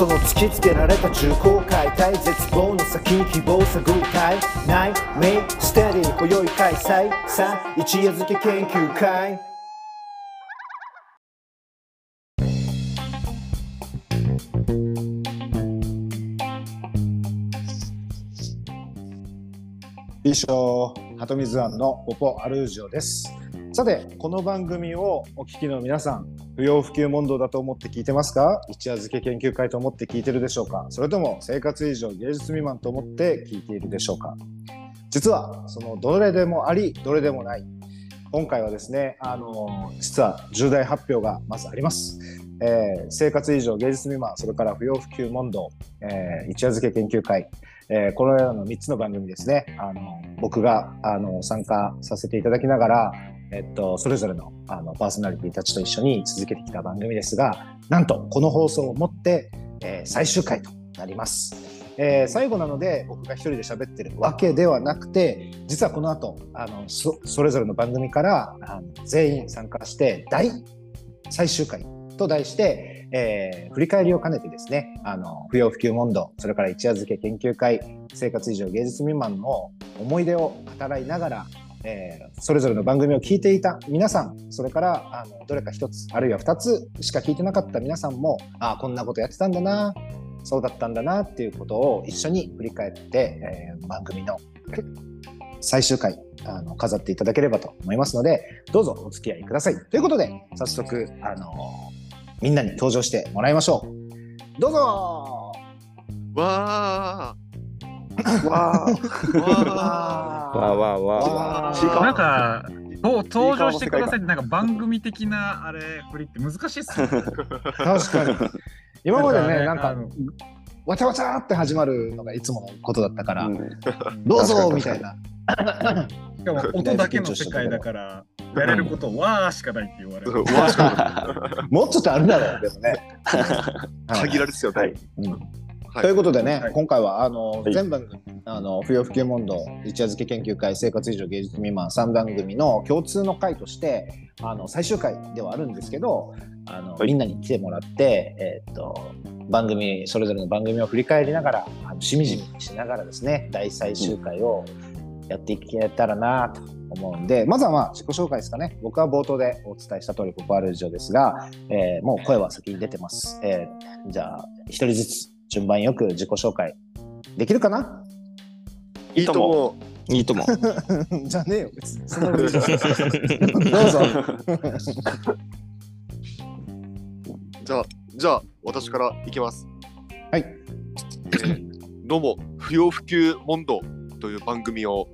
その突きつけられた重厚解体絶望の先希望探るたいないメイステディ今宵開催。さあ一夜漬け研究会。一生鳩水庵のポポアルージョです。さてこの番組をお聞きの皆さん不要不急問答だと思って聞いてますか？一夜漬け研究会と思って聞いてるでしょうか？それとも生活以上芸術未満と思って聞いているでしょうか？実はそのどれでもありどれでもない。今回はですねあの実は重大発表がまずあります。えー生活以上芸術未満それから不要不急問答、えー一夜漬け研究会、えーこのような3つの番組ですね。あの僕があの参加させていただきながら、えっと、それぞれのあのパーソナリティたちと一緒に続けてきた番組ですがなんとこの放送をもって、えー最終回となります。えー最後なので僕が一人で喋ってるわけではなくて実はこの後あのそそれぞれの番組からあの全員参加して大最終回と題して、えー振り返りを兼ねてですねあの不要不急問答それから一夜漬け研究会生活以上芸術未満の思い出を語らいながら、えーそれぞれの番組を聞いていた皆さんそれからあのどれか一つあるいは二つしか聞いてなかった皆さんもああこんなことやってたんだなそうだったんだなっていうことを一緒に振り返って、えー番組の最終回あの飾っていただければと思いますのでどうぞお付き合いください。ということで早速あのみんなに登場してもらいましょう。どうぞわーわーわーわーわー。わなんか、と登場してくださいって、なんか番組的なあれ、振りって難しいっすよね。確かに今までねなんかわちゃわちゃって始まるのがいつものことだったから、うんどうぞみたいな。しかも 音だけの世界だから、やれることはわーしかないって言われる。もうちょっとあるだろうでもね。限られですよね。はいうんはいということでね、はい。今回はあの、い。全番組あの不要不急問答一夜漬け研究会生活以上芸術未満3番組の共通の回としてあの最終回ではあるんですけどあの、はい。みんなに来てもらって、えーっと番組それぞれの番組を振り返りながらあのしみじみしながらですね大最終回をやっていけたらなと思うんでまずはまあ自己紹介ですかね。僕は冒頭でお伝えした通りここある以上ですが、えーもう声は先に出てます、えーじゃあ一人ずつ順番よく自己紹介できるかな？いいとも。いいとも。じゃねえよ別にそのルールどうぞじゃあ、じゃあ、私からいきます。はいえーどうも、不要不急問答という番組を、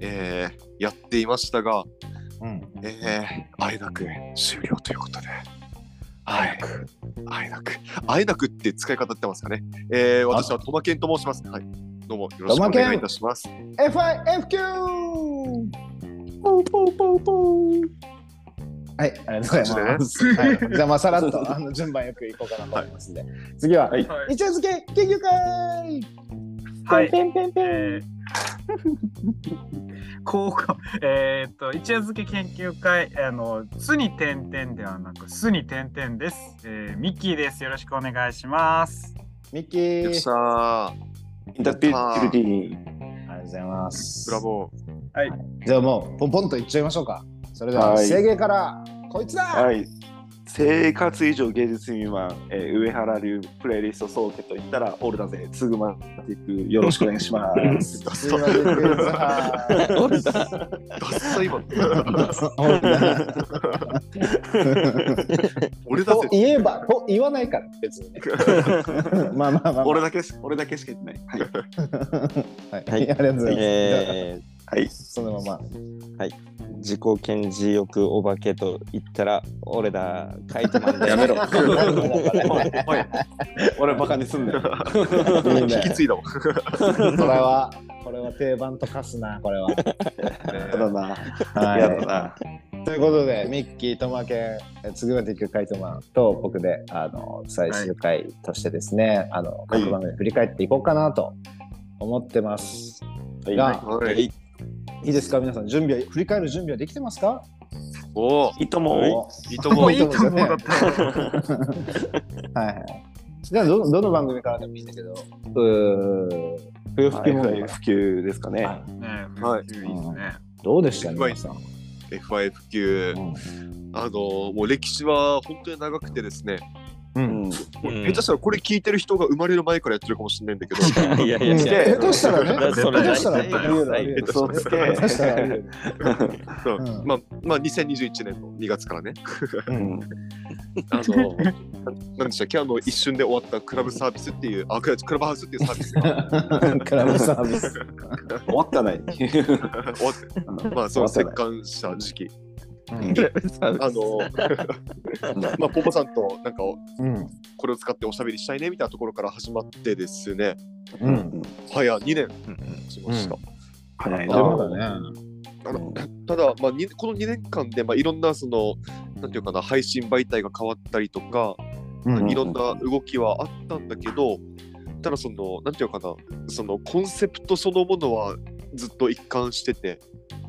えーやっていましたが、うんえー、あえなく終了ということで。はい。あえなく。あえなくって使い方ってますかね？えー、私はトマケンと申します。はい。どうもよろしくお願いいたします。FIFQ はい、ありがとうございます。はい、じゃあ、まあ、さらっとあの順番よくいこうかなと思いますんで、次は、はいはい一夜漬け研究会はい。ペンペンペンえー こうか、えーっと、一夜漬け研究会、あの、つに点々ではなく、すに点々です。えー、ミッキーです。よろしくお願いします。ミッキーよっしゃー。インターピュリティ。ありがとうございます。ブラボじゃあもう、ポンポンといっちゃいましょうか。それでは、はい制限から、こいつだ、はい。生活以上芸術未満、えー上原流プレイリスト総決と言ったらオールだぜ。つぐまティックよろしくお願いします。俺だぜ。と 言えば、と言わないから、別にね。まあまあまあまあ。俺だけし俺だけしか言ってない。はい。はい、はいありがとうございます。えはい。そのまま。ー、自己顕示欲お化けと言ったら俺だ書いてまんだやめろ。おい俺バカにすんだよ。引き継いだわ。これは、これは定番と化すな、これは。やだな。はいやだな。ということで、ミッキー、トマケン、え次はできるカイトマンと僕で、あの、最終回としてですね、あの、各番組振り返っていこうかなと思ってます。はいがはい。いいですか？皆さん、準備は、振り返る準備はできてますか？おお、いいとも。い。いとも。もう。いいと思う。だったよ。はいはい。じゃあど、どの番組からでもいいんだけど、うー不要不急問題 FI 普及ですかね。はねはいいいですね。どうでした？皆さん。FIF 級、あのもう歴史は本当に長くてですね、う。うん。下手したらこれ聞いてる人が生まれる前からやってるかもしれないんだけど、いやいやいでや。下手したらね、だそれ下手したら下手したら そう。うん。まあ、まあ、2021年の2月からね、うん。あの、ななんでしたっけ、あの、一瞬で終わったクラブサービスっていう、あ、クラクラブハウスっていうサービスが。クラブサービス。終わったない。終わって、まあ、その折感した時期。あの、まあ、ポポさんと、なんか、うん。これを使っておしゃべりしたいねみたいなところから始まってですね、うん。早2年しました。早いな。あのただ、まあ、にこの2年間で、まあ、いろんなその、なんていうかな、配信媒体が変わったりとか、うんいろんな動きはあったんだけど、ただその、なんていうかな、そのコンセプトそのものはずっと一貫してて、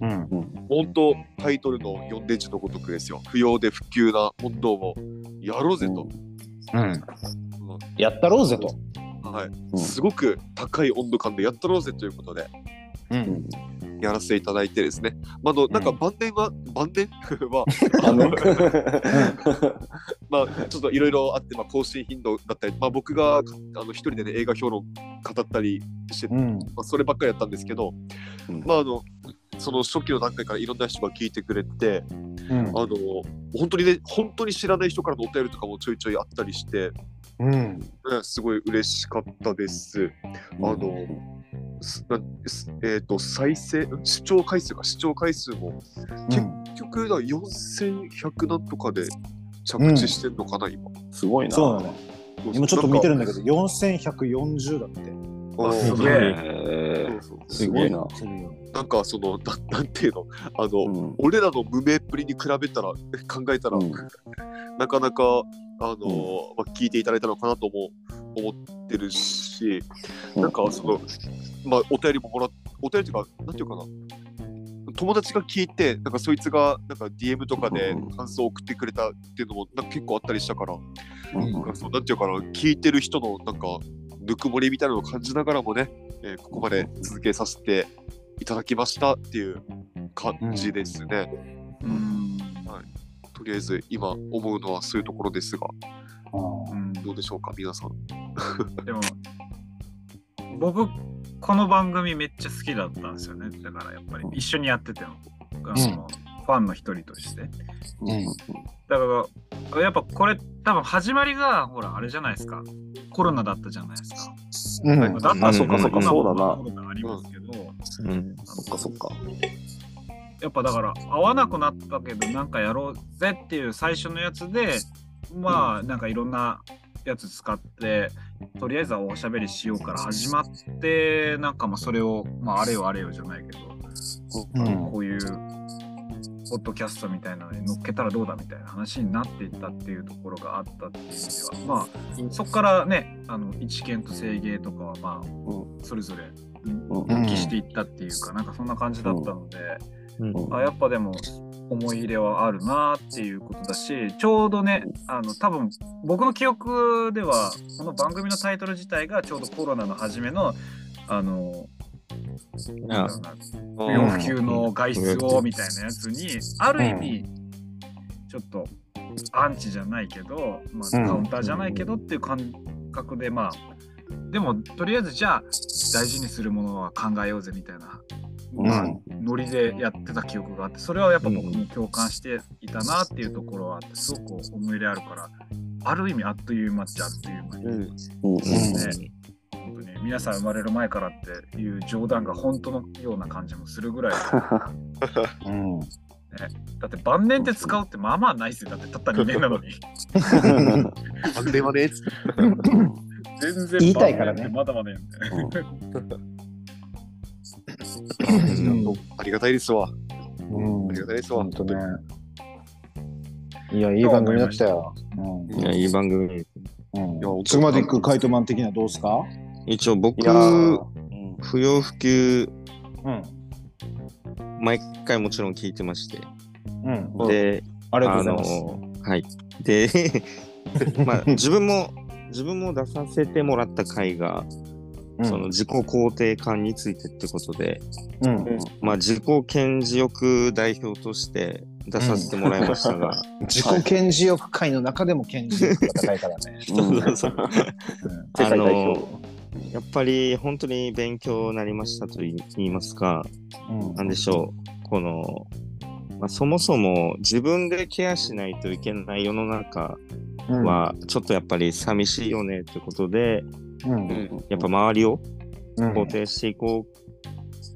うん。本当タイトルの読んで字のごとくですよ。不要で不急な問答をやろうぜと。うん。やったろうぜと。はい、うんすごく高い温度感でやったろうぜということでうん。やらせていただいてですね。まあ、あのなんか晩年は、晩年？は、あの、まあ、ちょっといろいろあって、まあ、更新頻度だったり、まあ、僕があの一人でね、映画評論語ったりして、まうん。あ、そればっかりやったんですけど、うんまあ、あの、その初期の段階からいろんな人が聞いてくれて、うんあの、本当にね、本当に知らない人からのお便りとかもちょいちょいあったりして、うん。ねすごい嬉しかったです。あの、すなすえっ、と、再生、視聴回数か、視聴回数も、結局だ、4100なんとかで着地してんのかな、今。すごいな。そうだね。今ちょっと見てるんだけど。ど、4140だって。あすげえ。えーそう。そうすごい。な。なんかそのな なんていうの？あの、うん。俺らの無名っぷりに比べたら考えたら、うん。なかなかあの、まあ、聞いていただいたのかなとも思ってるし、なんかそのまあお便りももらっお便りというかなんていうかな？友達が聞いてなんかそいつがなんか DM とかでうん感想を送ってくれたっていうのもなんか結構あったりしたから、うん。なんかそうなんていうかな？聞いてる人のなんかぬくもりみたいなのを感じながらもね、えーここまで続けさせていただきましたっていう感じですね。うん。とりあえず今思うのはそういうところですが、うん。どうでしょうか、皆さん。でも僕この番組めっちゃ好きだったんですよね。だからやっぱり一緒にやってても。あの、ファンの一人として。うん。だからやっぱこれ多分始まりがほらあれじゃないですか。コロナだったじゃないですか、うん。だったあそっかそっか。そうだな。コロナありますけど、うん。そっかそっか。やっぱだから会わなくなったけどなんかやろうぜっていう最初のやつでまあなんかいろんなやつ使ってとりあえずはおしゃべりしようから始まってなんかまあそれをまああれよあれよじゃないけど。うん。こういうポッドキャストみたいなのに乗っけたらどうだみたいな話になっていったっていうところがあったっていう意味ではまあそこからねあの一見と制芸とかはまあそれぞれうん復帰していったっていうかなんかそんな感じだったので。うん。あやっぱでも思い入れはあるなっていうことだしちょうどねあの多分僕の記憶ではこの番組のタイトル自体がちょうどコロナの初めのあの不要不急の外出をみたいなやつにある意味ちょっとアンチじゃないけど、まあ、うん。カウンターじゃないけどっていう感覚でまあでもとりあえずじゃあ大事にするものは考えようぜみたいなまあノリでやってた記憶があってそれはやっぱ僕も共感していたなっていうところはあってすごく思い入れあるからある意味あっという間っちゃあっという間に、うん。うん。ねに皆さん生まれる前からっていう冗談が本当のような感じもするぐらい。うん。だって晩年って使うってまあまあないっすよ。だってたった2年なのに。あれはね、つって。全然言いたいからね。まだまだやんみたいなありがたいですわ。うん。ありがたいですわ。本当ね。いや、いい番組だったよ。うん。いや、いい番組。うん。いやそこまで行くカイトマン的にはどうですか？一応僕不要不急うん。毎回もちろん聞いてまして。うん。でありがとうございます。のはい。で まあ自分も自分も出させてもらった回が、うん。その自己肯定感についてってことで、うん。まあ、自己顕示欲代表として出させてもらいましたが、自己顕示欲界の中でも顕示欲が高いからね。そうそうそう。世界代表。やっぱり本当に勉強になりましたと言いますか、うん。なんでしょう、この、まあ、そもそも自分でケアしないといけない世の中うん。は、ちょっとやっぱり寂しいよねってことで、うん。やっぱ周りをうん。肯定していこ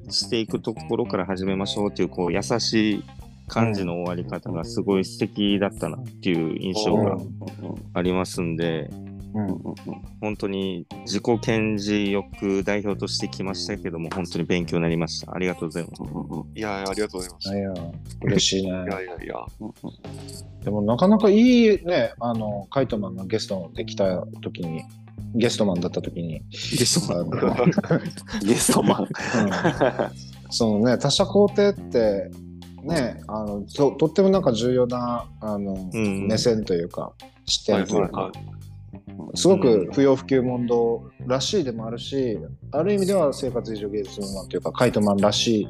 う、していくところから始めましょうっていう、こう、優しい感じの終わり方がすごい素敵だったなっていう印象がありますんで、うん本当に自己顕示欲代表としてきましたけども、本当に勉強になりました。ありがとうございます。いやいや、ありがとうございます。いや嬉しいねい。やいやいや。でもなかなかいいね、あの、カイトマンがゲストで来た時に、ゲストマンだった時に、ゲスあのゲストマン。うんそのね、他者肯定って、ね、あのととってもなんか重要なあの、うん目線というか、視点というか、はいすごく不要不急問答らしいでもあるし、ある意味では生活以上芸術マンというか、カイトマンらしい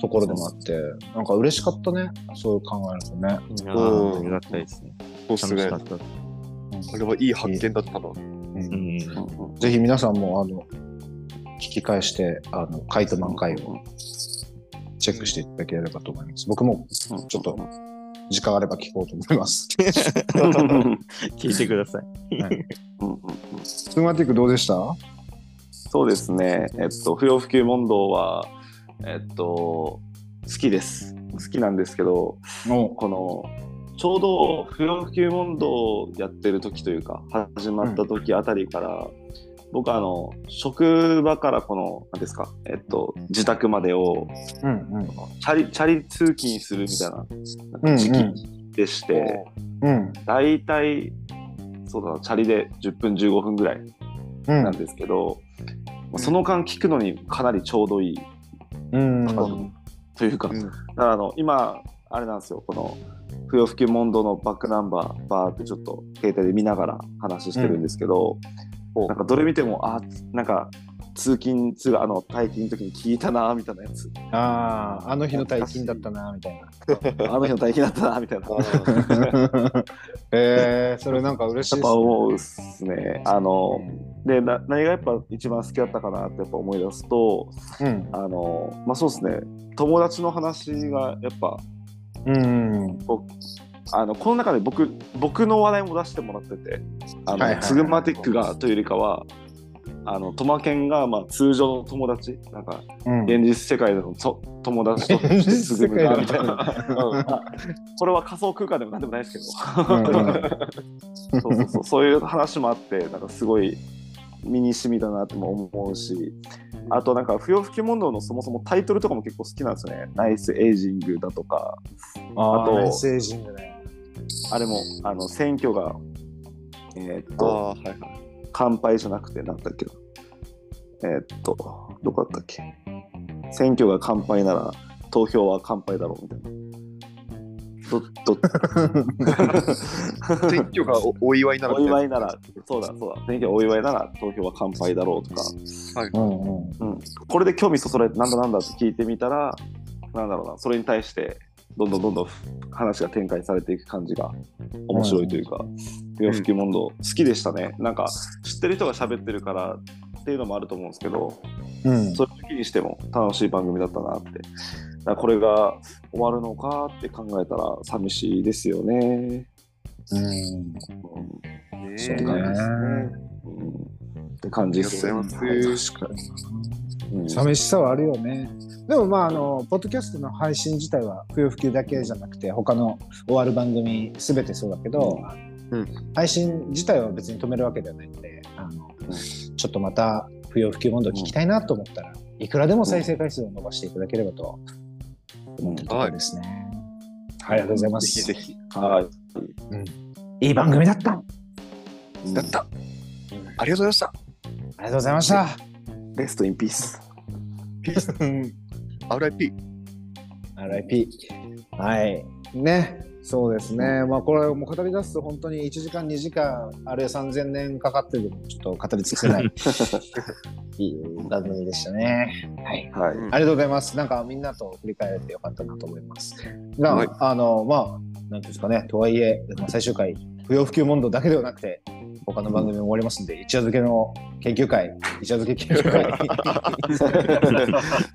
ところでもあって、なんか嬉しかったね、そう考えるとね。ありがたいですね。そうっすね楽しか。った。あれはいい発見だったな。うん。ぜひ皆さんもあの聞き返して、あのカイトマン会をチェックしていただければと思います。僕もちょっと時間あれば聞こうと思います。聞いてください。スグマティックどうでした？そうですね。えっと、不要不急問答は、えっと、好きです。好きなんですけど、のこの、ちょうど不要不急問答をやってる時というか、始まった時あたりから、僕あの、職場からこの、何ですか、えっと、自宅までを、うんうん。チャリ、チャリ通勤するみたいなうん時期でして、うん。大体、そうだな、チャリで10分15分ぐらいうん。なんですけど、その間聞くのにかなりちょうどいいうん。というか、うん。だからあの今あれなんですよこの不要不急問答のバックナンバーバーってちょっと携帯で見ながら話してるんですけど、なんかどれ見てもあなんか通勤通学あの退勤の時に聞いたなみたいなやつ。あああの日の大金だったなみたいな。あの日の退勤だったなみたいな。やっえ ー、それなんか嬉しいっすぱ思うっすね。あのでな何がやっぱ一番好きだったかなってやっぱ思い出すとうん。あのまあそうですね。友達の話がやっぱうんあのこの中で僕僕の話題も出してもらっててあの、はいはいツグマティックがというよりかはあのトマケンがまあ通常の友達なんかうん。現実世界でのそ友達と現実つぐみたいな、うん。まあこれは仮想空間でもなんでもないですけど。そうそうそう。そういう話もあってなんかすごい身に染みだなっても思うしあとなんか不要不急問答のそもそもタイトルとかも結構好きなんですよね。ナイスエイジングだとか。あとあとメッセージングね。あれもあの選挙がえーっとはいはい。乾杯じゃなくてなんだっけな。えーっとどこだったっけ。選挙が乾杯なら投票は乾杯だろうみたいな。どど 選挙がおお祝いならお祝いならそうだそうだ。選挙お祝いなら投票は乾杯だろうとか、うんうん。うん、これで興味そそられてなんだなんだって聞いてみたらなんだろうな。それに対してどんどんどんどん話が展開されていく感じが面白いというか不要不急問答好きでしたね。なんか知ってる人が喋ってるからっていうのもあると思うんですけどうん。そういう時にしても楽しい番組だったなって。だからこれが終わるのかって考えたら寂しいですよね。うん。うん。そうね。うんって感じですありがとうございます確かに。うん寂しさはあるよね。でもまああのポッドキャストの配信自体は不要不急だけじゃなくて他の終わる番組すべてそうだけど、うん配信自体は別に止めるわけではないので、あのちょっとまた不要不急問答聞きたいなと思ったら、いくらでも再生回数を伸ばしていただければと思ってるところですね。ありがとうございます。ぜひぜひ。はい。いい番組だった。あやった。ありがとうございました。りがとうございました。レストインピース。ピース。RIP。RIP。はい。ね。そうですね。まあこれもう語り出すと本当に1時間2時間あるいは3000年かかってでもちょっと語り尽くせない いい番組でしたね。はい。はい。うんありがとうございます。なんかみんなと振り返れてよかったなと思います。が、はいあの、まあ、なんていうんですかね、とはいえ、まあ、最終回、不要不急問答だけではなくて、他の番組も終わりますんで、一夜漬けの研究会、一夜漬け研究会、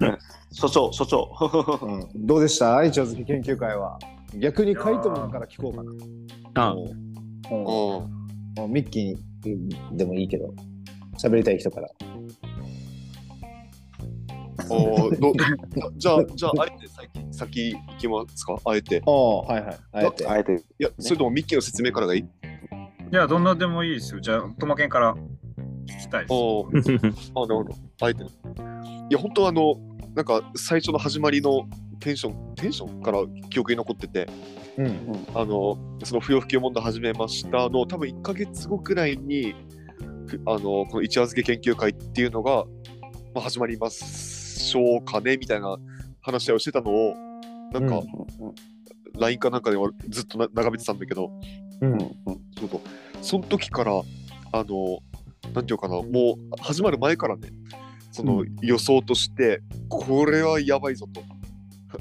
所長、所長。うんどうでした？一夜漬け研究会は。逆にカイトマンから聞こうかな。あミッキーでもいいけど、喋りたい人から。おーど じゃあ、じゃあ、あえて先先行きますか？あえて。いああ、はいはい。あえて。あえて。や、それともミッキーの説明からがいいいや、どんなでもいいですよ。じゃあ、トマケンから聞きたいです。おー あ、なるほど。あえてね。いや、本当あの、なんか最初の始まりのテンション、テンションから記憶に残ってて、うん。あの、その不要不急問題始めましたの、多分1ヶ月後くらいに、ふあの、この一夜漬け研究会っていうのが、まあ、始まりましょうかねみたいな話し合いをしてたのを、なんか、LINE かなんかではずっとな眺めてたんだけど、うん。そうそうその時から、あの、なんていうかな、もう始まる前からね、その予想として、これはやばいぞと。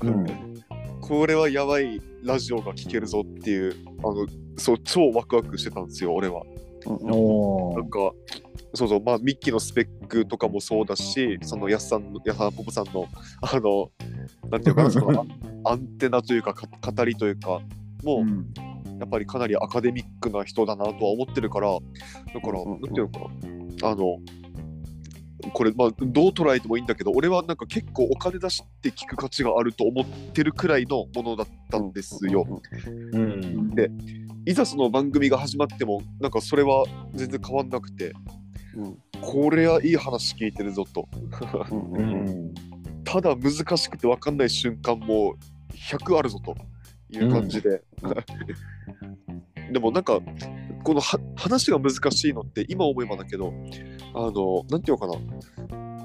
うん。これはやばいラジオが聴けるぞっていう、あの、そう、超ワクワクしてたんですよ、俺は。なんか、そうそう、まあ、ミッキーのスペックとかもそうだし、その、やすさんの、やさポポさんの、あの、なんていうかな、その、アンテナというか、か語りというか、もう、うんやっぱりかなりアカデミックな人だなとは思ってるから、だから、うんうんうんなんていうのかな、あの、これ、まあ、どう捉えてもいいんだけど、俺はなんか結構お金出して聞く価値があると思ってるくらいのものだったんですよ。うん。でいざその番組が始まっても、なんかそれは全然変わんなくて、うんこれはいい話聞いてるぞと。うん。ただ難しくて分かんない瞬間も100あるぞという感じで。でもなんか、このは話が難しいのって今思えばだけど、あの、なんていうのかな。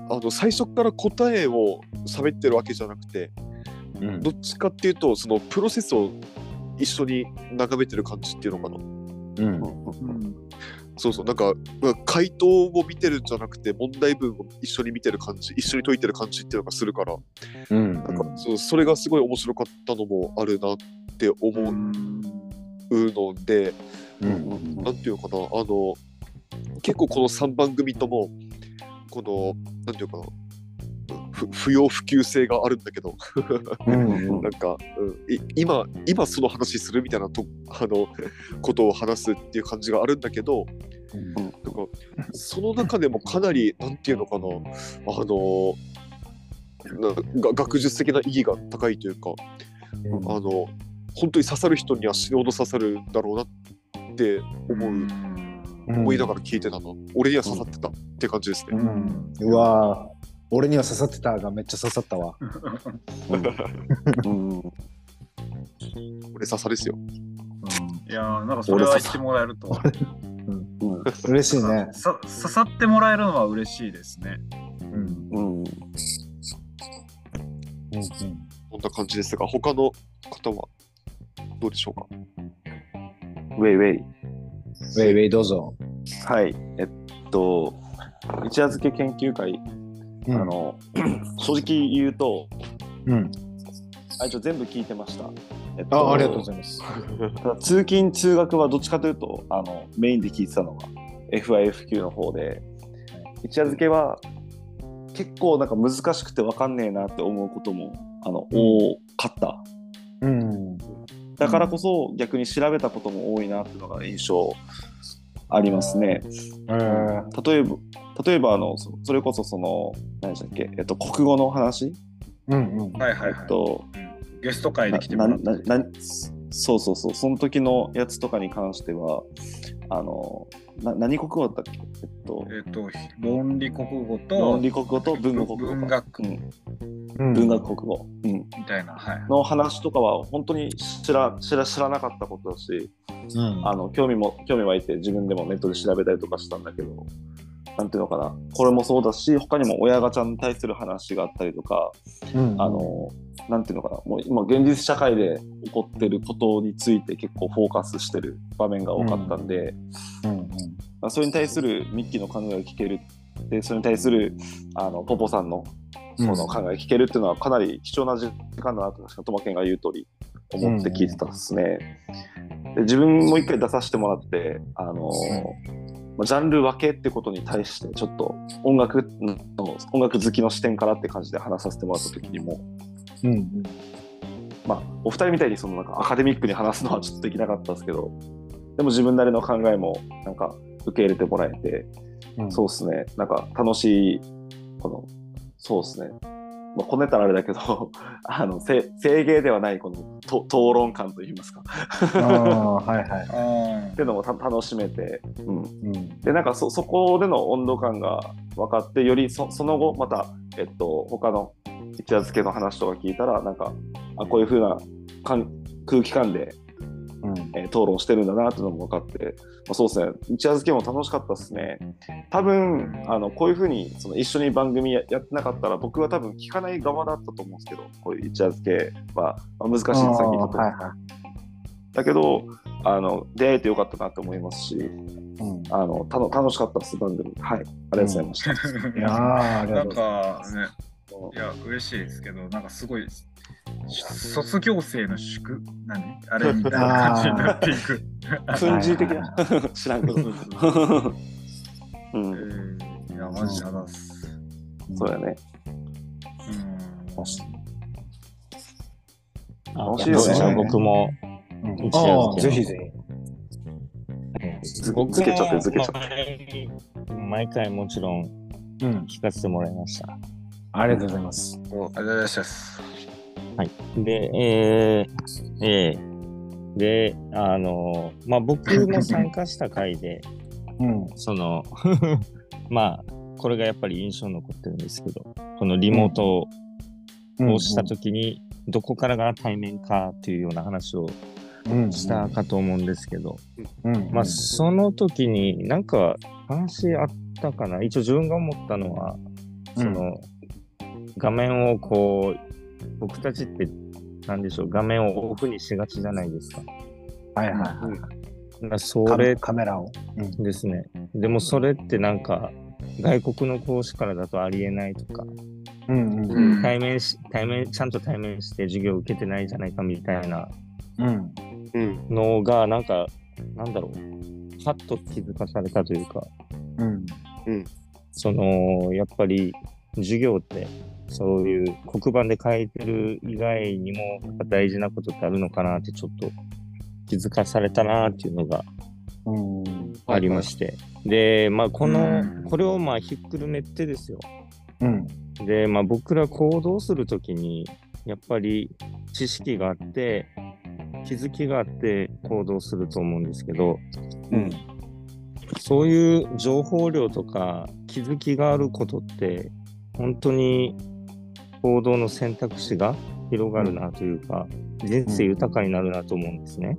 あの最初から答えを喋ってるわけじゃなくて、うんどっちかっていうと、そのプロセスを一緒に眺めてる感じっていうのかな。うん。うんそうそう、なんか、まあ回答を見てるんじゃなくて、問題文を一緒に見てる感じ、一緒に解いてる感じっていうのがするから、うん。なんか、そうそれがすごい面白かったのもあるなって思うので、うん。なんていうのかな、あの、結構この3番組とも、この、なんていうのかな、ふ不要不急性があるんだけど、うん。なんか、うん、い今、今その話するみたいなとあのことを話すっていう感じがあるんだけど、なんかその中でもかなり、なんていうのかな、あの、なが学術的な意義が高いというか、あの、本当に刺さる人には死ぬほど刺さるんだろうなって思う、思いながら聞いてたな。俺には刺さってたって感じですね。うん。うわー俺には刺さってたがめっちゃ刺さったわ。うん。俺刺さですよ。いやーなんかそれは言ってもらえるとうん。嬉しいね。さ刺さってもらえるのは嬉しいですね。うん。うん。こん。な感じですが、他の方はどうでしょうかウェイウェイウェイウェイどうぞ。はいえっと一夜漬け研究会あの正直言うとうん。あ一応全部聞いてました、えっあ、ありがとうございます。通勤通学はどっちかというとあのメインで聞いてたのが FIFQ の方で一夜漬けは結構なんか難しくて分かんねえなって思うこともあの多かったうん。だからこそ逆に調べたことも多いなっていうのが印象ありますねえー例えば例えばあのそそれこそその何でしたっけ、えっと、国語の話、うんうん。はいはいはい。えっとゲスト会で来てもらって。なななそうそうそうその時のやつとかに関してはあのな何国語だったっけ？えっと。えっと、論理国語と論理国語と文語国語か。文学。うん。うん。文学国語、うん、みたいな。はい。の話とかは本当に知ら知ら知らなかったことだしうん。あの興味も興味湧いて自分でもネットで調べたりとかしたんだけどなんていうのかな。これもそうだし他にも親ガチャに対する話があったりとか、うんあのなんていうのかな。もう今現実社会で起こってることについて結構フォーカスしてる場面が多かったんで、うんうん。まあ、それに対するミッキーの考えが聞けるでそれに対するあのポポさんのその考えが聞けるっていうのはかなり貴重な時間だなと確かトマケンが言う通り思って聞いてたですね。で自分も一回出させてもらってあの、まあジャンル分けってことに対してちょっと音楽の音楽好きの視点からって感じで話させてもらった時にもうんうん。まあ、お二人みたいにそのなんかアカデミックに話すのはちょっとできなかったですけど、でも自分なりの考えもなんか受け入れてもらえて、うん。そうですね、なんか楽しい、この、そうですね、まあ、こねたらあれだけど、あの、せ制芸ではないこのと討論感といいますか、ああはいはい。あっていうのもた楽しめて、うん。うんで、なんかそ、そこでの温度感が分かって、よりそその後、また、えっと、他の一夜漬けの話とか聞いたら、なんか、あこういう風な感空気感で、うんえー討論してるんだなっていうのも分かって、まあ、そうですね、一夜漬けも楽しかったですね。多分、あの、こういう風に、その一緒に番組ややってなかったら、僕は多分聞かない側だったと思うんですけど、こういう一夜漬けは、まあ、難しいです、さっき言ったとはいはだけど、あの、出会えてよかったなと思いますし、い。うんあの、たの楽しかったです、番組。はい。ありがとうございました。いやーありなんがとうございまかね、いや、嬉しいですけど、なんかすごい、卒業生の祝、何？あれみたいな感じになっていく。訓示的な。知らんけど。うん。うんいや、マジやだっす。す。そうやね。うん確かに楽しいよね僕もうん一夜ああぜひぜず僕も漬けちゃって漬けちゃって。毎毎回もちろんひ。うん。聞かせてもらいました。ありがとうございます。おありがとうございます。はい。で、えー、えー、で、あの、まあ、僕も参加した回で、うん。その、まあ、これがやっぱり印象に残ってるんですけど、このリモートをしたときに、どこからが対面かっていうような話をうんしたかと思うんですけど、うん。まあ、その時になんか話あったかな？一応自分が思ったのは、うんその、画面をこう、僕たちって、なんでしょう、画面をオフにしがちじゃないですか。はいはいはい。それカメラを。うんですね。でもそれってなんか、外国の講師からだとありえないとか、うんうんうん対面し、対面、ちゃんと対面して授業を受けてないじゃないかみたいなうんうん。のが、なんか、なんだろう、はっと気づかされたというか、うんその、やっぱり授業って、そういう黒板で書いてる以外にも、大事なことってあるのかなってちょっと気づかされたなっていうのがうんありまして。で、まあ、このうん、これをまあひっくるめてですよ。うんで、まあ、僕ら行動するときに、やっぱり知識があって、気づきがあって行動すると思うんですけど、うんそういう情報量とか気づきがあることって、本当に行動の選択肢が広がるなというか、人生豊かになるなと思うんですね。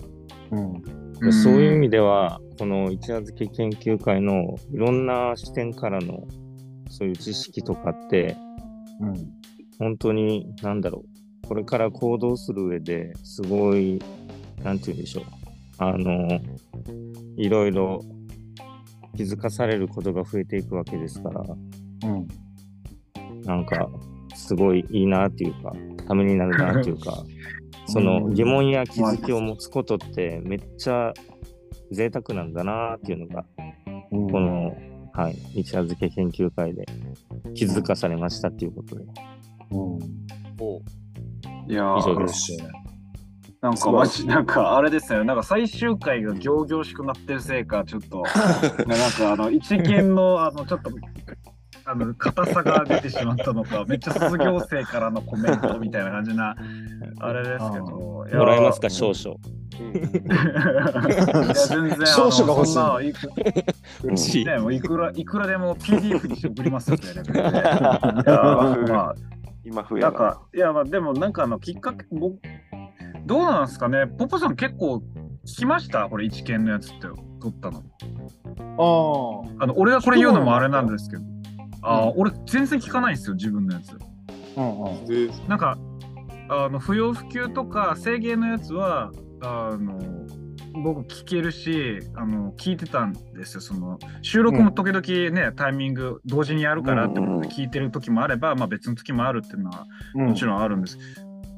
うん。でそういう意味では、この一夜漬け研究会のいろんな視点からのそういう知識とかって、うん。本当に、なんだろう、これから行動する上ですごい、なんて言うんでしょう、あの、いろいろ気づかされることが増えていくわけですから、うん。なんか、すごいいいなっていうか、ためになるなっていうか、そのうん。疑問や気づきを持つことってめっちゃ贅沢なんだなっていうのが、うん。この、はい、一夜漬け研究会で気づかされましたっていうことで、うん。いやー以上で嬉しいねなんかマジ、なんかあれですね、なんか最終回が行々しくなってるせいか、ちょっと、なんかあの、一見の、あの、ちょっと、あの、硬さが出てしまったのか、めっちゃ卒業生からのコメントみたいな感じな、あれですけど、もらえますか、少々。いや、全然、少々が欲しいそんないくうんしいね、もういくら、いくらでも PDF にして送りますよね。いやーまあ、今増えな。なんか、いや、まあ、でも、なんか、あの、きっかけ、僕、どうなんですかね、ポポさん結構聞きました？これ、一見のやつって。撮ったの。ああの俺がこれ言うのもあれなんですけど、あー俺全然聞かないんですよ、自分のやつ。あ。うんうん。でなんか、あの不要不急とか制限のやつは、あの僕聞けるしあの聞いてたんですよその収録も時々ね、タイミング同時にやるからってことで聞いてる時もあれば、まあ、別の時もあるっていうのはもちろんあるんです。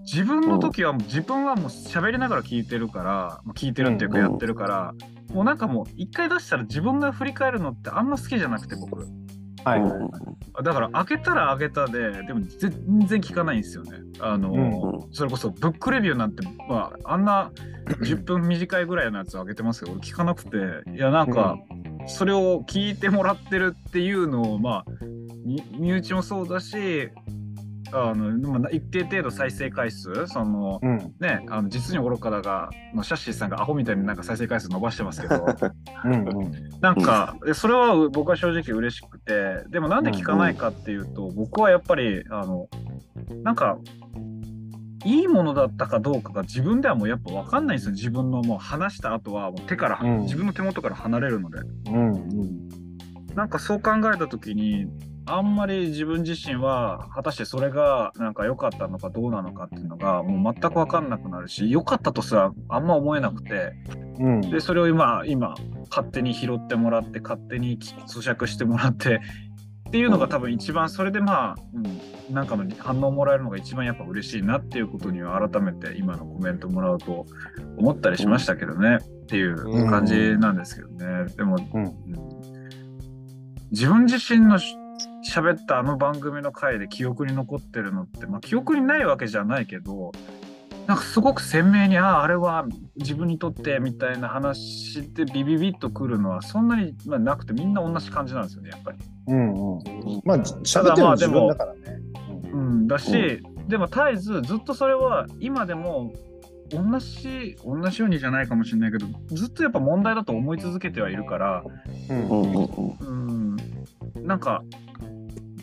自分の時はもう自分はもう喋りながら聞いてるから、まあ聞いてるっていうかうんやってるから、もうなんかもう一回出したら自分が振り返るのってあんま好きじゃなくて僕はいはい。だから開けたら開けたででも全然聞かないんですよね。あの、うんそれこそブックレビューなんて、まあ、あんな10分短いぐらいのやつ開けてますけど俺聞かなくて。いやなんか、それを聞いてもらってるっていうのをまあみ身内もそうだしあのまあ一定程度再生回数そのうん。ねあの実に愚かだがのシャッシーさんがアホみたいになんか再生回数伸ばしてますけど うんうん。なんかでそれは僕は正直嬉しくてでもなんで聞かないかっていうと、僕はやっぱりあのなんかいいものだったかどうかが自分ではもうやっぱ分かんないんですよ自分のもう話した後はもう手から、うん自分の手元から離れるのでうんうん。なんかそう考えた時にあんまり自分自身は果たしてそれがなんか良かったのかどうなのかっていうのがもう全く分かんなくなるし良かったとすらあんま思えなくてうん。でそれを今今勝手に拾ってもらって勝手に咀嚼してもらってっていうのが多分一番それでまあ、うん、なんかの反応もらえるのが一番やっぱ嬉しいなっていうことには改めて今のコメントもらうと思ったりしましたけどね、っていう感じなんですけどね、でも、うん。うん。自分自身のし喋ったあの番組の回で記憶に残ってるのって、まあ、記憶にないわけじゃないけどなんかすごく鮮明にあああれは自分にとってみたいな話でビビビッとくるのはそんなに、まあ、なくてみんな同じ感じなんですよねやっぱり。うんうん。まあ、喋ってるの自分だからね。うん、だし、でも絶えずずっとそれは今でも同じ同じようにじゃないかもしれないけどずっとやっぱ問題だと思い続けてはいるから、うんうんうんうんうん、なんか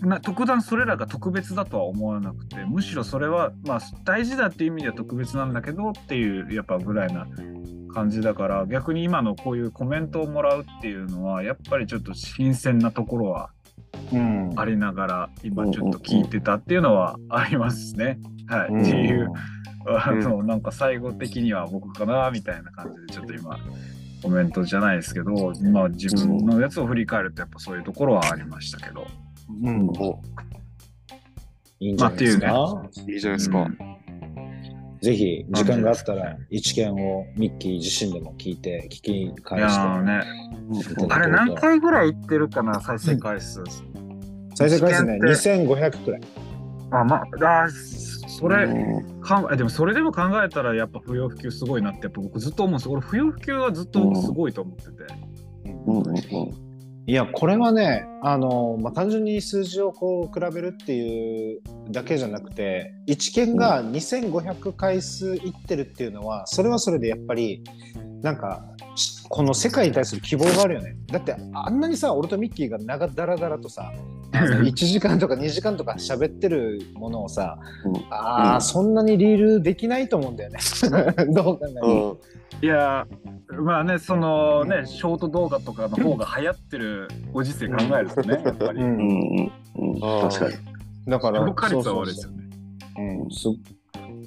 な特段それらが特別だとは思わなくてむしろそれはまあ大事だっていう意味では特別なんだけどっていうやっぱぐらいな感じだから逆に今のこういうコメントをもらうっていうのはやっぱりちょっと新鮮なところはうん。ありながら今ちょっと聞いてたっていうのはありますね。はい、うんっていうあのなんか最後的には僕かなみたいな感じでちょっと今コメントじゃないですけど、まあ、自分のやつを振り返るとやっぱそういうところはありましたけど。うん。いいんじゃないですか。いいじゃないですか。ぜひ時間があったら一見をミッキー自身でも聞いて聞きい返やして。ーね、あれ何回ぐらいいってるかな再生回数。再生回数ね一見2500くらい。あまああそれ、かんえでもそれでも考えたらやっぱ不要不急すごいなってやっぱ僕ずっと思う。んです俺不要不急はずっと僕すごいと思ってて。うん。うんいやこれはねあの、まあ、単純に数字をこう比べるっていうだけじゃなくて一件が2500回数いってるっていうのはそれはそれでやっぱりなんかしこの世界に対する希望があるよね。だってあんなにさ俺とミッキーが長だらだらとさあの1時間とか2時間とか喋ってるものをさ、うん。ああ、うんそんなにリールできないと思うんだよね。どう考えても。うん。いやまあねそのねショート動画とかの方が流行ってるご時世考えるとねやっぱり。うんうん確かに。だから評価率はそうそうそう悪いですよね。うん、す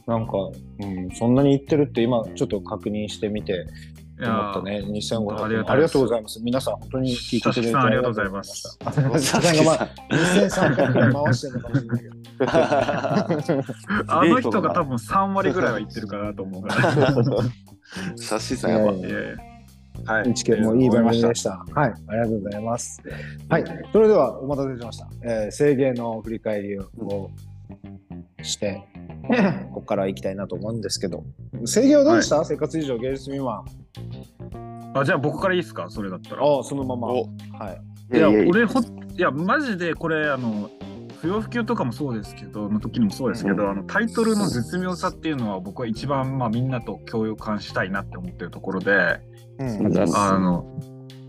なんか、うん、そんなに言ってるって今ちょっと確認してみてい思ったやね。2500ありがとうございますありがとうございます。皆さん本当に聞いてくれてありがとうございました。さんがまあ2300回回してるのかもしれないけど。あの人が多分3割ぐらいは言ってるかなと思うから。さんやばい。はい。一見もいい番組でしした。はい、ありがとうございます。はい、それではお待たせしました。えー、制限の振り返りをして、ここから行きたいなと思うんですけど、制限はどうでした、生活以上芸術未満。た。あじゃあ僕からいいですか？それだったら。ああ、そのまま。おはい。いや俺ほんいやマジでこれあの不要不急とかもそうですけどの時にもそうですけど、あのタイトルの絶妙さっていうのは僕は一番まあみんなと共有感したいなって思ってるところで、うんあの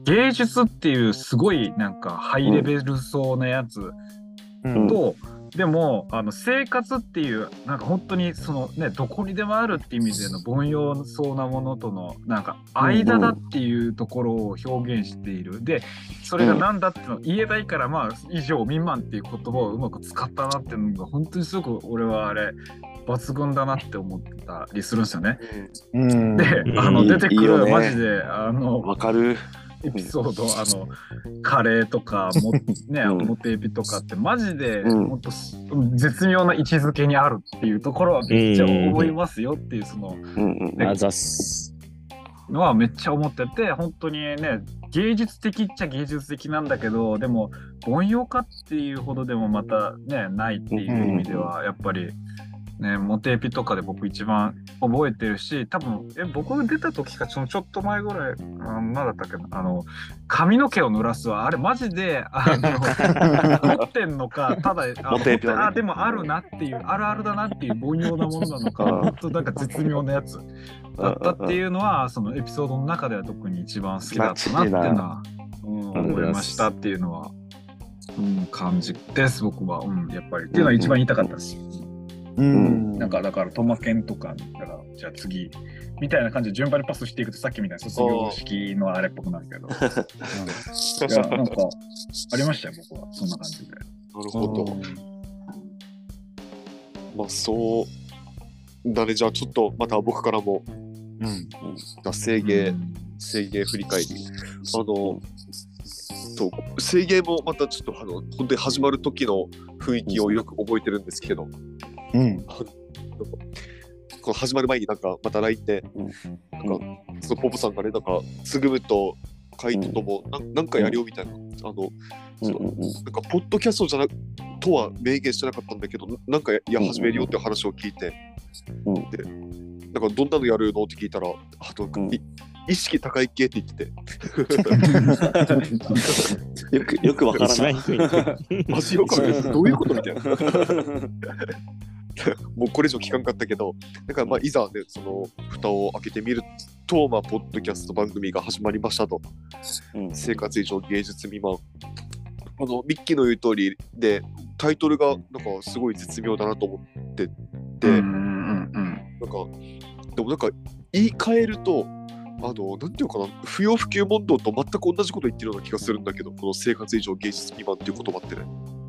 芸術っていうすごいなんかハイレベルそうなやつうんと、でもあの生活っていうなんか本当にそのねどこにでもあるっていう意味での凡庸そうなものとのなんか間だっていうところを表現している、でそれが何だっていうのを言えないからまあ以上未満っていう言葉をうまく使ったなっていうのが本当にすごく俺はあれ抜群だなって思ったりするんですよね。うん。で、あのいい出てくるいいよねマジであのわかる。エピソード、あのカレーとかもね、うん。表エビとかってマジで、うん。ほんとす絶妙な位置づけにあるっていうところはめっちゃ思いますよっていうそのうんうんね。あざっす。のはめっちゃ思ってて本当にね芸術的っちゃ芸術的なんだけどでも凡庸かっていうほどでもまたねないっていう意味ではやっぱり。ね、モテエピとかで僕一番覚えてるし多分え僕が出た時かそのちょっと前ぐらいあ何だったっけなあの髪の毛を濡らすはあれマジであの持ってんのか ただあね。あでもあるなっていうあるあるだなっていう凡庸なものなのかうん。本当なんか絶妙なやつだったっていうのはそのエピソードの中では特に一番好きだったなっていうのは、うん、思いましたっていうのは、うん、感じです僕は、うん、やっぱり。っていうのは一番言いたかったです。うん。なんかだからトマケンとかだからじゃあ次みたいな感じで順番にパスしていくとさっきみたいな卒業式のあれっぽくなるけど、いやなんかありましたよ僕は。そんな感じで。なるほど。まあそう。だね。じゃあちょっとまた僕からも。うん。制芸、制芸振り返り。あのそう。制芸もまたちょっとあの本当に始まる時の雰囲気をよく覚えてるんですけど、うん。この始まる前になんかまた LINE で、うんなんかそのポポさんがねなんかつぐむとカイトともなんなんかやるよみたいな、あのうんうんうん。なんかポッドキャストじゃなとは明言してなかったんだけどなんかやや始めるよっていう話を聞いて、うんでなんかどんなのやるのって聞いたらあと、うん。い意識高い系って言ってて。よくよくわから一ない。マジよくわかんない。どういうことみたいな もうこれ以上聞かんかったけどだからまあいざねその蓋を開けてみるとまあポッドキャスト番組が始まりましたと。うん。生活以上芸術未満。あのミッキーの言う通りでタイトルがなんかすごい絶妙だなと思ってて、うんうんうんなんか、でもなんか言い換えると、あの、なんていうかな、不要不急問答と全く同じこと言ってるような気がするんだけど、この生活以上芸術未満っていう言葉ってね。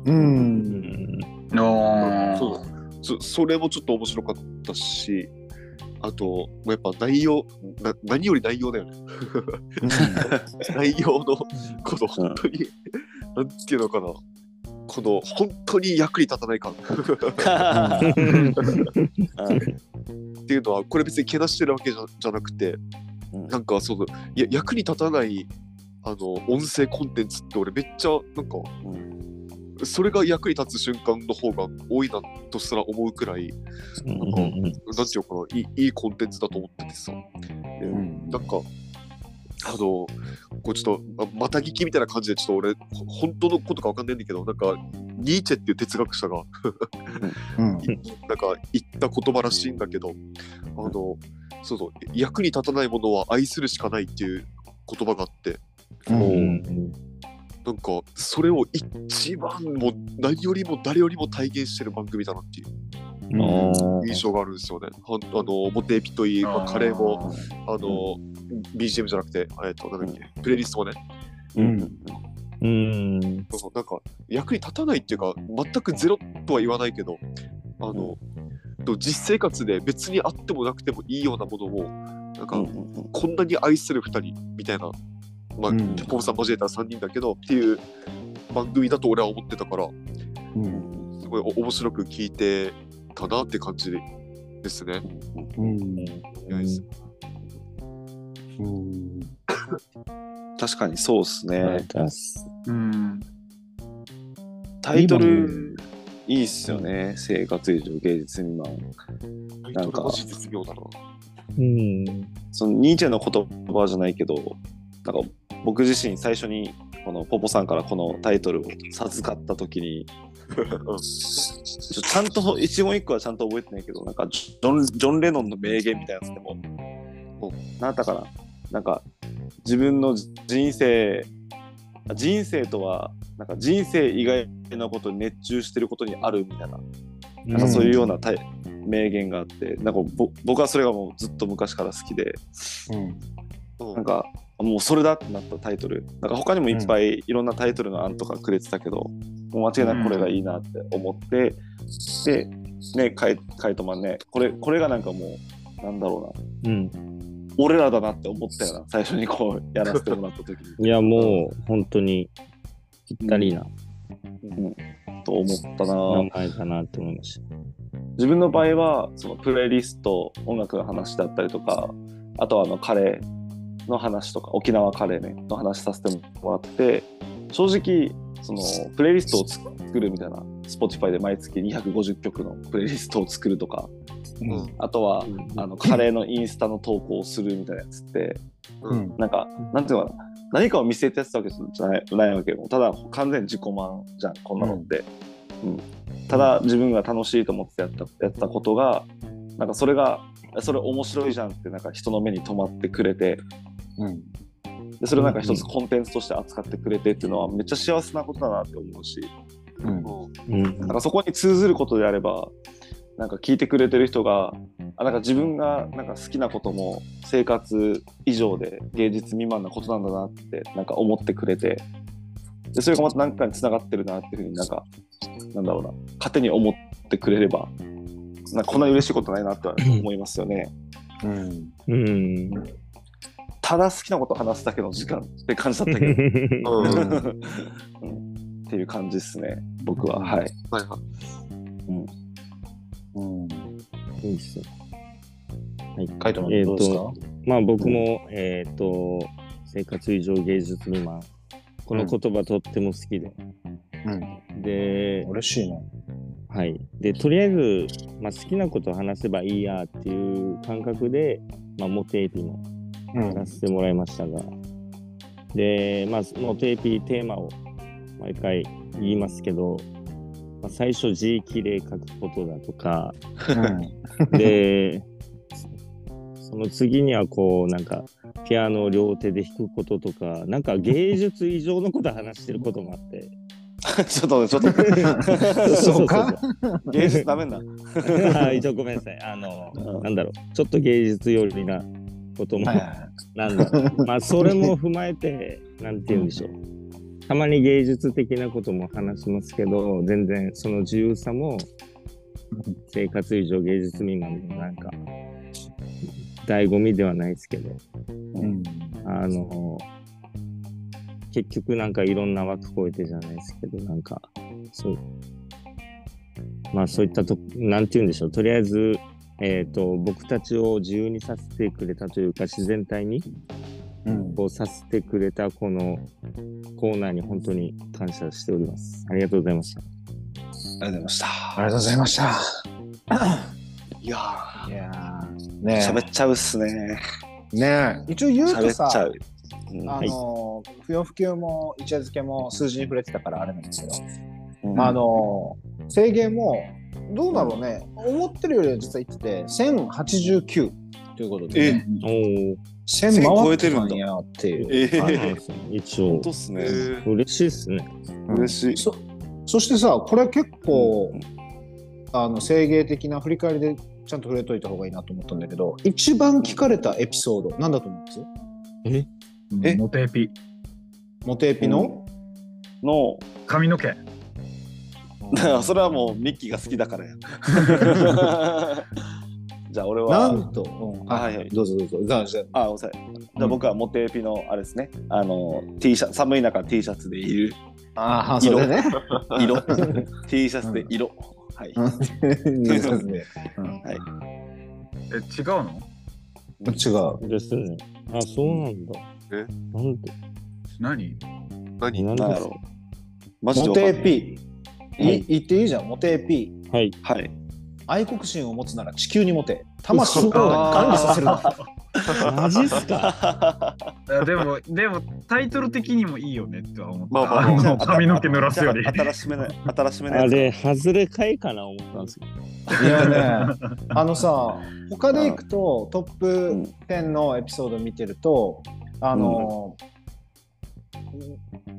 うん。うん。あそうそそれもちょっと面白かったし、あと、まあやっぱ内容な、何より内容だよね。内容の、この本当に、なんていうのかな、この本当に役に立たない感。っていうのは、これ別にけなしてるわけじゃじゃなくて、うん。なんかそのいや役に立たないあの音声コンテンツって俺めっちゃなんかそれが役に立つ瞬間の方が多いなとすら思うくらいうんなんていうのかないいいいコンテンツだと思っててさ、でん。なんかあのこうちょっとあまた聞きみたいな感じでちょっと俺ほ本当のことかわかんないんだけどなんかニーチェっていう哲学者がうん。なんか言った言葉らしいんだけど、あの、そうそう、役に立たないものは愛するしかないっていう言葉があって、うんなんかそれを一番もう何よりも誰よりも体現してる番組だなっていう印象があるんですよね。はあの、モテエピといい、まあ、カレーも、あの、BGM じゃなくて、えっと、なんだっけ、プレイリストもね、うん。うん。そうそうなんか役に立たないっていうか、全くゼロとは言わないけど、あの、と実生活で別にあってもなくてもいいようなものを、なんか、こんなに愛する2人みたいな、まあ、うんポポさん交えたら3人だけどっていう番組だと俺は思ってたから、うん。すごいお面白く聞いてたなって感じですね。うん。いやですうん。確かにそうっすね。うん。タイトルいいっすよね。生活以上芸術未満。なんか。うん。そのニーチェの言葉じゃないけど、なんか僕自身最初にこのポポさんからこのタイトルを授かった時に、ちょちゃんと一言一句はちゃんと覚えてないけど、なんかジョン・ジョンレノンの名言みたいなやつでも、なんだかな、なんか自分の人生、人生とはなんか人生以外のことに熱中してることにあるみたいななんかそういうようなタイ名言があってなんかぼ僕はそれがもうずっと昔から好きでうん。なんかもうそれだってなったタイトル。なんか他にもいっぱいいろんなタイトルの案とかくれてたけど、もう間違いなくこれがいいなって思って、でねカイカイトマンねこれこれがなんかもうなんだろうな。うん。俺らだなって思ったよな。最初にこうやらせてもらった時に、いや、もう本当にぴったりな。うん、と思ったな。名前だなって思いました。自分の場合はそのプレイリスト音楽の話だったりとかあとはあのカレーの話とか沖縄カレーねの話させてもらって正直そのプレイリストを作るみたいな Spotify で毎月250曲のプレイリストを作るとかうん。あとはあのカレーのインスタの投稿をするみたいなやつってうん。なんかなんていうのかな何かを見せてやってたわけじゃないないわけよ。ただ完全に自己満じゃんこんなのって、うん。ただ自分が楽しいと思ってやったやったことがなんかそれがそれ面白いじゃんってなんか人の目に留まってくれてうん。でそれをなんか一つコンテンツとして扱ってくれてっていうのはめっちゃ幸せなことだなって思うし。うん。うん。なんかそこに通ずることであればなんか聞いてくれてる人があなんか自分がなんか好きなことも生活以上で芸術未満なことなんだなってなんか思ってくれて。でそれがまた何かにつながってるなっていうふうになんかなんだろうな。勝手に思ってくれればなんかこんなに嬉しいことないなとは思いますよね。うん。うん。ただ好きなこと話すだけの時間って感じだったけど、うんうんうんっていう感じですね僕ははい。はいはい。うんいいっすよ。はい。カイトマンえーどうですか？と、まあ僕も、えっ、と、生活以上芸術未満。この言葉とっても好きで。うんで、嬉しいねはい。で、とりあえず、まあ、好きなことを話せばいいやっていう感覚で、まあ、モテエピもうんやらせてもらいましたが、で、まあ、モテエピテーマを毎回言いますけど、まあ、最初字きれい書くことだとか、で、その次にはこう、なんか、ピアノを両手で弾くこととか、なんか芸術以上のこと話してることもあって。ちょっとちょっと。そうか？芸術ダメだ。はい、ちょごめんなさい。あの、なんだろう、ちょっと芸術寄りなことも、はいは なんだ。ろう。まあ、それも踏まえて、なんて言うんでしょう。たまに芸術的なことも話しますけど、全然その自由さも、生活以上芸術未満のなんか、醍醐味ではないですけど、いうん。あの、結局なんかいろんな枠超えてじゃないですけど、なんか、そう、まあそういったと、なんて言うんでしょう、とりあえず、えっ、と、僕たちを自由にさせてくれたというか、自然体にうんこうさせてくれたこのコーナーに本当に感謝しております。ありがとうございました。ありがとうございました。ありがとうございましたいやいやーー、ね喋っちゃうっすね。えねえ一応言うと喋っちゃさう。うんあの不要不急も一夜漬けも数字に触れてたからあれなんですけど、うんあの制限もどうだろうね。思ってるよりは実は言ってて1089ということで、ね、おー、1000 1000超回えてるんだ。っていう、ええはいはい一応。本当、っすね。嬉しいですね。嬉しい。そそしてさこれ結構、あの制芸的な振り返りでちゃんと触れといた方がいいなと思ったんだけど一番聞かれたエピソードなんだと思うんです？え？えモテエピ。モテエピの、の、髪の毛 それはもうミッキーが好きだからや。じゃあ俺は、なんと、うん。あはいはい。どうぞどうぞ。じゃああ。あ、ごめんなさい。じゃあ僕はモテエピのあれですね。あの、T シャツ、寒い中 T シャツでいる。ああそれね。色。T シャツで色。はい。はい。え違うの？違う。ですね。あ、そうなんだ。え？なんで？何？何？なんでなんやろ。う。マジでモテわかんない。P い。言っていいじゃんモテ P はい。はい。愛国心を持つなら地球に持て。魂を管理させるな。マジっすか？でもでもタイトル的にもいいよねっては思った、まあまあ髪の毛濡らすより。新しめの、新しめのやつ。あれ、外れかいかな思ったんですけど。いやね。あのさ他でいくとトップ10のエピソード見てるとあの、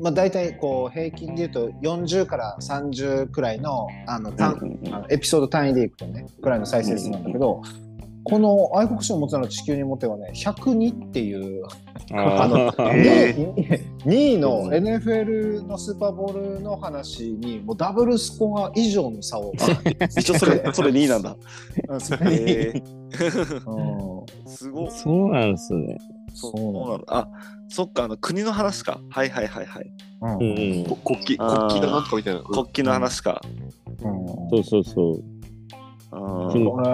まあ、大体こう平均で言うと40から30くらいのあの単あのエピソード単位でいくとねくらいの再生数なんだけど、この愛国賞を持つなら地球に持ってはね102っていうあ のえ2位のうん NFL のスーパーボールの話にもうダブルスコア以上の差を 一応それ、それ2位なんだ。うんそれすごっ。そうなんですね。そうなんだ。あ、そっか、あの国の話か。はいはいはいはい。うんう国旗、あー国旗だなんとかみたいな。国旗の話か。うんそうそうそう。あうんーこれ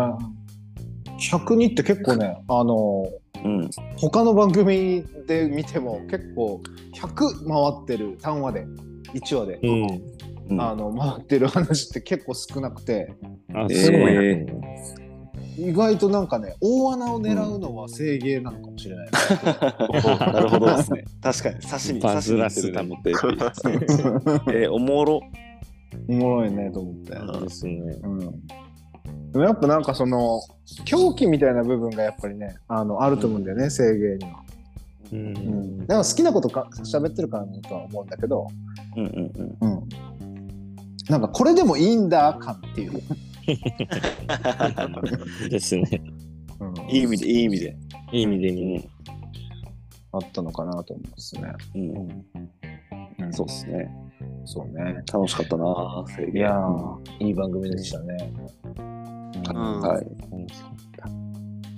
102って結構ねあのうん。他の番組で見ても結構100回ってる単話で1話で、うん。うんあの回ってる話って結構少なくてあ、えーすごいね。意外となんかね大穴を狙うのは制芸なのかもしれない、ね なるほどですね。確かに、刺しに、刺しに行ってるね。えーおもろ。おもろいねと思って、うんですね。うん、でもやっぱなんかその狂気みたいな部分がやっぱりねあのあると思うんだよね、制芸には、ううん、ん。だから好きなことか喋ってるからだとは思うんだけど、うんうんうん。うん、なんかこれでもいいんだ感っていう、ですね。うんいい意味で、いい意味で。いい意味でうに。んあったのかなと思いますね。うん。うんそうですね。そうね。楽しかったな、制いやー、いい番組でしたね。うんはい。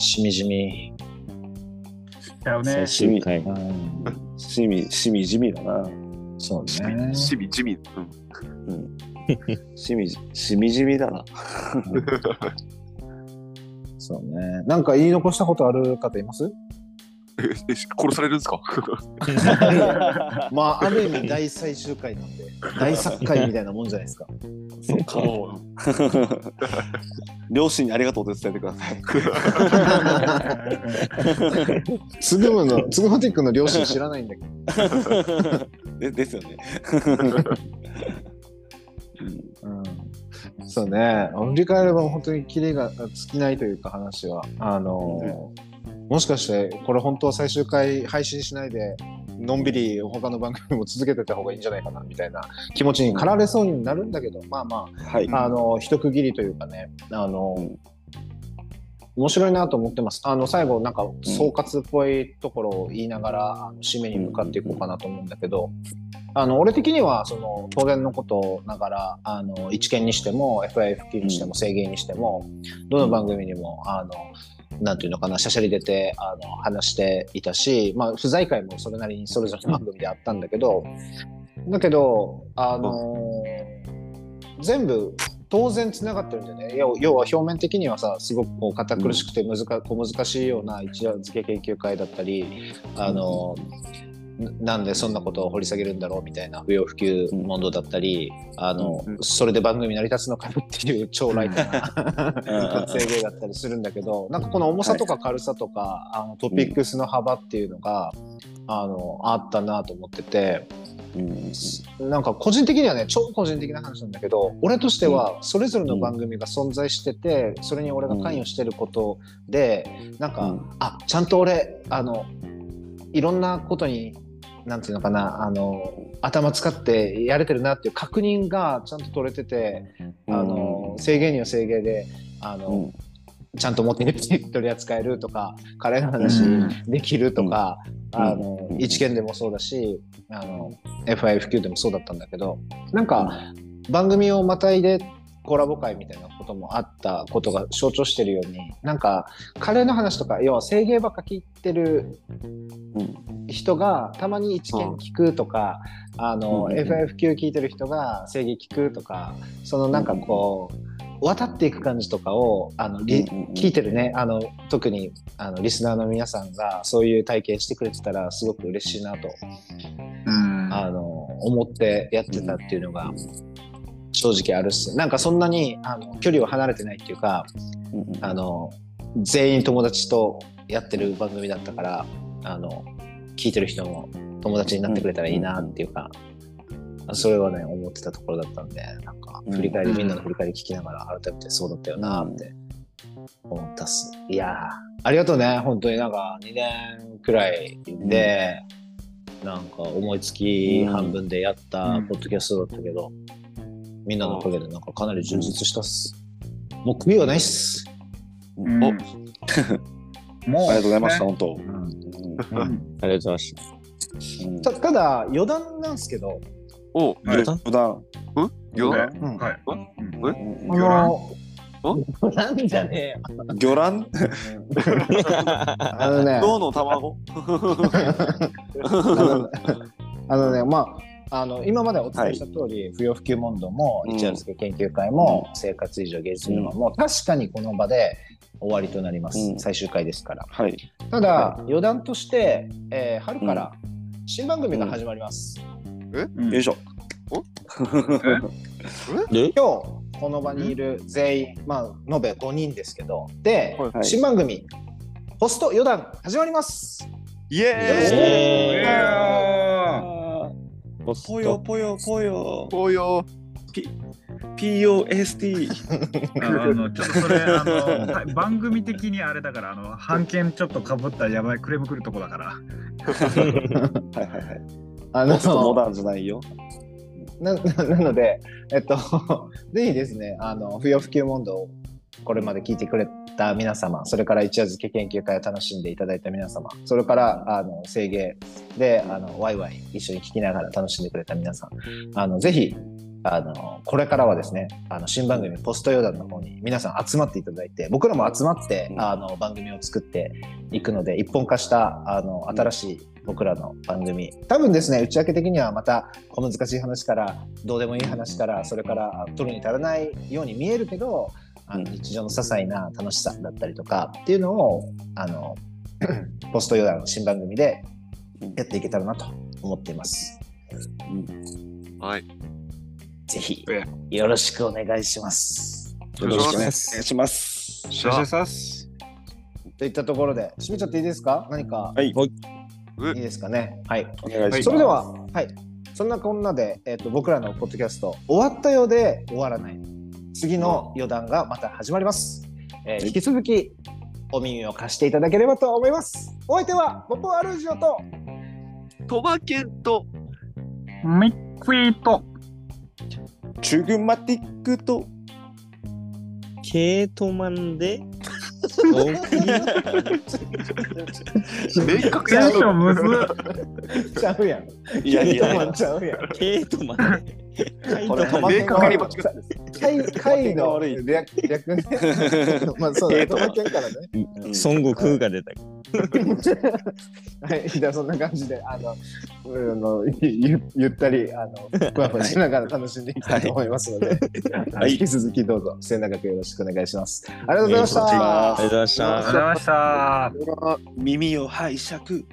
しみじみ。だよね最。終回。うん、しみ、しみじみだな。そうしねみ、。しみ、地味。うんうん。しみじ、しみじみだな。そうね。なんか言い残したことある方います？え、えし殺されるんですか？まあ、ある意味大最終回なんで、大作回みたいなもんじゃないですか。そうか。両親にありがとうと伝えてください。つぐむの、つぐまティックの両親知らないんだけど。でですよね。うん、そうね。振り返れば本当にキレが尽きないというか話は。あのーもしかしてこれ本当は最終回配信しないでのんびり他の番組も続けてた方がいいんじゃないかなみたいな気持ちに駆られそうになるんだけど、まあまはい。あ、あの一区切りというかね、あの、うん面白いなと思ってます。あの最後なんか総括っぽいところを言いながら、あの締めに向かっていこうかなと思うんだけど、あの俺的にはその当然のことながらあの一見にしても FIFQ にしても制限にしても、どの番組にもあのなんていうのかなしゃしゃり出てあの話していたし、まあ、不在会もそれなりにそれぞれの番組であったんだけどだけどあの全部当然つながってるんだよね要要は表面的にはさすごくこう堅苦しくて難か小難しいような一夜漬け研究会だったりあの、ななんでそんなことを掘り下げるんだろうみたいな不要不急問答だったり、あのうんそれで番組成り立つのかよっていう超ライトなうん制限だったりするんだけどなんかこの重さとか軽さとか、あのトピックスの幅っていうのが、あのあったなと思ってて。うんなんか個人的にはね超個人的な話なんだけど俺としてはそれぞれの番組が存在しててそれに俺が関与してることでなんか、うん。あちゃんと俺あのいろんなことになんていうのかなあの頭使ってやれてるなっていう確認がちゃんと取れてて、あの制限には制限であの、うんちゃんと持って取り扱えるとかカレーの話できるとか、うん。あのうん一見でもそうだしあの FIFQ でもそうだったんだけどなんか番組をまたいでコラボ会みたいなこともあったことが象徴してるようになんかカレーの話とか要は制芸ばっか聞いてるうん人がたまに一見聞くとか、あの、うん。FIFQ 聞いてる人が制芸聞くとかそのなんかこう渡っていく感じとかをあのリうんうんうん。聞いてるね。あの特にあのリスナーの皆さんがそういう体験してくれてたらすごく嬉しいなと、うん。あの思ってやってたっていうのが正直あるっす。なんかそんなにあの距離は離れてないっていうかうん。あの全員友達とやってる番組だったからあの聞いてる人も友達になってくれたらいいなっていうか、それはね思ってたところだったんでなんか振り返り、うん。みんなの振り返り聞きながら改めてそうだったよなって思ったっす、いやーありがとうね本当になんか2年くらいで、なんか思いつき半分でやったポッドキャストだったけど、みんなのおかげでなんかかなり充実したっす。もう悔いはないっす。うん。お。も うありがとうございました、ね。本当。うん。ありがとうございました。うんたただ余談なんですけど、おはい。普段、よ？ねうん。はい。うん？あ魚。卵のなんじゃねえよ。魚卵？あのね、銅の卵？あのね、まあ、あの今までお伝えした通り、不要不急問答もうん。一夜漬け研究会も、生活以上芸術沼も、確かにこの場で終わりとなります、うん。最終回ですから。はい。ただ、余談として、えー春から新番組が始まります、うん。よいしょ。で今日この場にいる全員、まあ延べ5人ですけど。で、はい新番組「ポスト余談」始まります。イエー、ポスぽよト。ぽよぽよー。こうよ POST あのちょっとそれあのはい 番組的にあれだからあの版権ちょっとかぶったらやばいクレーム来るとこだから。はいはいはい。あもうちょっとモダンじゃないよ。なな なので、えっと、ぜひですね、あの不要不急問答をこれまで聞いてくれた皆様、それから一夜漬け研究会を楽しんでいただいた皆様、それからあの声芸であのワイワイ一緒に聞きながら楽しんでくれた皆さん、あのぜひあのこれからはですね、あの新番組ポストヨダの方に皆さん集まっていただいて、僕らも集まって、うんあの番組を作っていくので、一本化したあの新しい僕らの番組、多分ですね、内訳的にはまた小難しい話から、どうでもいい話から、それから取るに足らないように見えるけど、あのうん日常の些細な楽しさだったりとかっていうのを、あの ポストヨダの新番組でやっていけたらなと思っています。はい。ぜひえよろしくお願いします。よろしくお願いお願いします。しゃさす。といったところで、締めちゃっていいですか？何かはい。いいですかね。はい。お願いします。それでは、はい。そんなこんなで、えっと僕らのポッドキャスト終わったようで終わらない次の余談がまた始まります、えーはい引き続きお耳を貸していただければと思いますお相手はポポアルージオとトマケンとミックイート。チュグマティックとケートマンで、明確やずっ。ちゃうやん。いやいやいちゃうやん。ケートマン これ明確に間違ってる回回の悪い略略ね。まあそうだね。トマケンからね。うん。孫悟空が出た。はい、じゃあそんな感じで、あの、うんあのゆゆったり、あの、ふわふわしながら楽しんでいきたいと思いますので、はい。引き続きどうぞ末永くよろしくお願いします。ありがとうございました。ありがとうございました。ありがとうございました。耳を拝借。